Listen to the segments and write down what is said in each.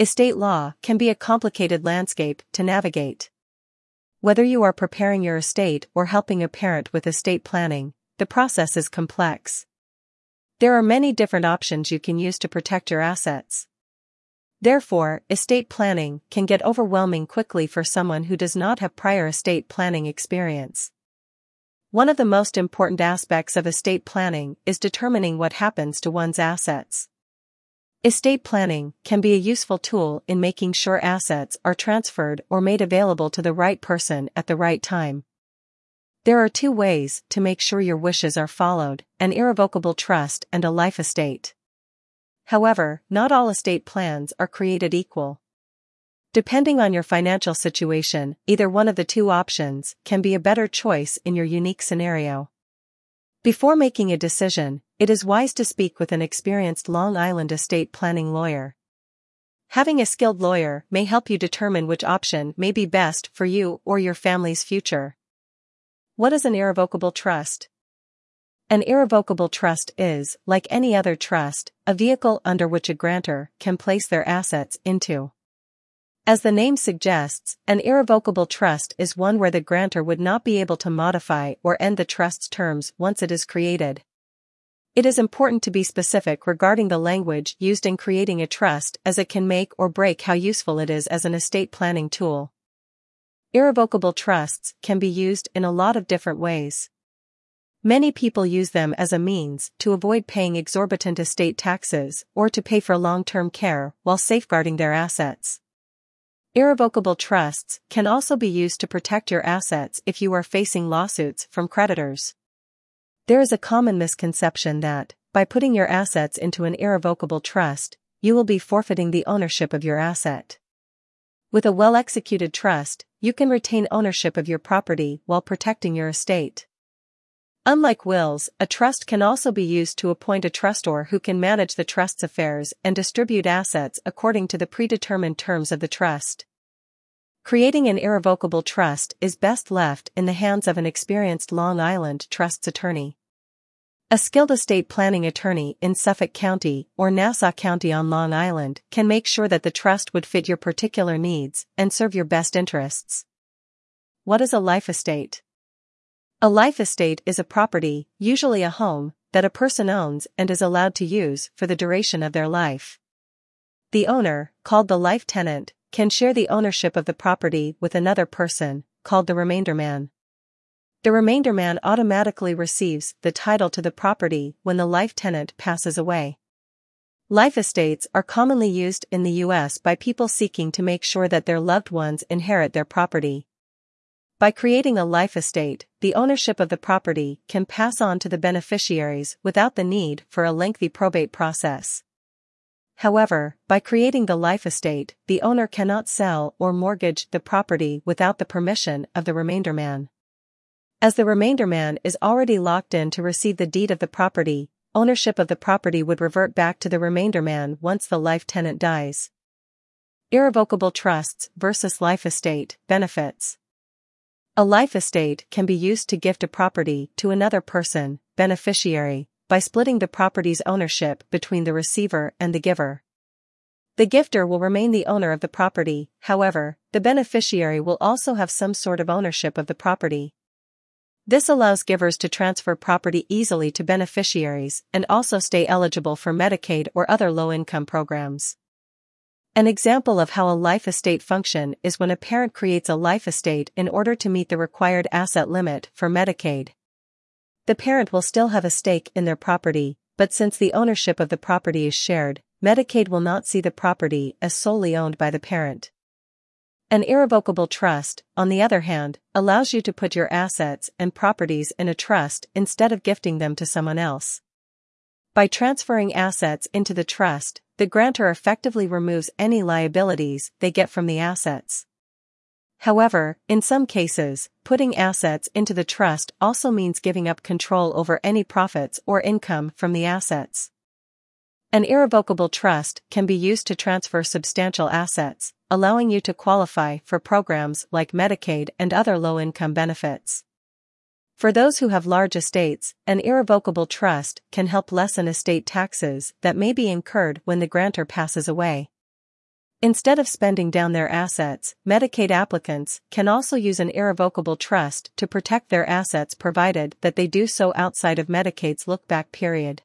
Estate law can be a complicated landscape to navigate. Whether you are preparing your estate or helping a parent with estate planning, the process is complex. There are many different options you can use to protect your assets. Therefore, estate planning can get overwhelming quickly for someone who does not have prior estate planning experience. One of the most important aspects of estate planning is determining what happens to one's assets. Estate planning can be a useful tool in making sure assets are transferred or made available to the right person at the right time. There are two ways to make sure your wishes are followed, an irrevocable trust and a life estate. However, not all estate plans are created equal. Depending on your financial situation, either one of the two options can be a better choice in your unique scenario. Before making a decision, it is wise to speak with an experienced Long Island estate planning lawyer. Having a skilled lawyer may help you determine which option may be best for you or your family's future. What is an irrevocable trust? An irrevocable trust is, like any other trust, a vehicle under which a grantor can place their assets into. As the name suggests, an irrevocable trust is one where the grantor would not be able to modify or end the trust's terms once it is created. It is important to be specific regarding the language used in creating a trust as it can make or break how useful it is as an estate planning tool. Irrevocable trusts can be used in a lot of different ways. Many people use them as a means to avoid paying exorbitant estate taxes or to pay for long-term care while safeguarding their assets. Irrevocable trusts can also be used to protect your assets if you are facing lawsuits from creditors. There is a common misconception that, by putting your assets into an irrevocable trust, you will be forfeiting the ownership of your asset. With a well-executed trust, you can retain ownership of your property while protecting your estate. Unlike wills, a trust can also be used to appoint a trustor who can manage the trust's affairs and distribute assets according to the predetermined terms of the trust. Creating an irrevocable trust is best left in the hands of an experienced Long Island trust's attorney. A skilled estate planning attorney in Suffolk County or Nassau County on Long Island can make sure that the trust would fit your particular needs and serve your best interests. What is a life estate? A life estate is a property, usually a home, that a person owns and is allowed to use for the duration of their life. The owner, called the life tenant, can share the ownership of the property with another person, called the remainderman. The remainderman automatically receives the title to the property when the life tenant passes away. Life estates are commonly used in the U.S. by people seeking to make sure that their loved ones inherit their property. By creating a life estate, the ownership of the property can pass on to the beneficiaries without the need for a lengthy probate process. However, by creating the life estate, the owner cannot sell or mortgage the property without the permission of the remainderman. As the remainderman is already locked in to receive the deed of the property, ownership of the property would revert back to the remainderman once the life tenant dies. Irrevocable trusts versus life estate benefits. A life estate can be used to gift a property to another person, beneficiary, by splitting the property's ownership between the receiver and the giver. The gifter will remain the owner of the property, however, the beneficiary will also have some sort of ownership of the property. This allows givers to transfer property easily to beneficiaries and also stay eligible for Medicaid or other low-income programs. An example of how a life estate function is when a parent creates a life estate in order to meet the required asset limit for Medicaid. The parent will still have a stake in their property, but since the ownership of the property is shared, Medicaid will not see the property as solely owned by the parent. An irrevocable trust, on the other hand, allows you to put your assets and properties in a trust instead of gifting them to someone else. By transferring assets into the trust, the grantor effectively removes any liabilities they get from the assets. However, in some cases, putting assets into the trust also means giving up control over any profits or income from the assets. An irrevocable trust can be used to transfer substantial assets, allowing you to qualify for programs like Medicaid and other low-income benefits. For those who have large estates, an irrevocable trust can help lessen estate taxes that may be incurred when the grantor passes away. Instead of spending down their assets, Medicaid applicants can also use an irrevocable trust to protect their assets provided that they do so outside of Medicaid's look-back period.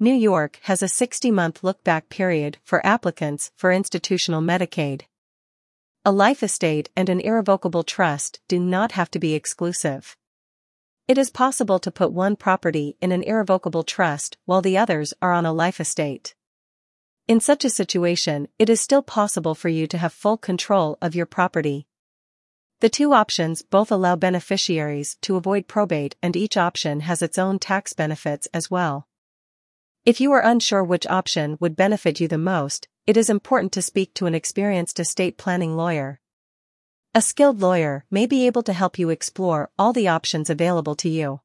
New York has a 60-month look-back period for applicants for institutional Medicaid. A life estate and an irrevocable trust do not have to be exclusive. It is possible to put one property in an irrevocable trust while the others are on a life estate. In such a situation, it is still possible for you to have full control of your property. The two options both allow beneficiaries to avoid probate and each option has its own tax benefits as well. If you are unsure which option would benefit you the most, it is important to speak to an experienced estate planning lawyer. A skilled lawyer may be able to help you explore all the options available to you.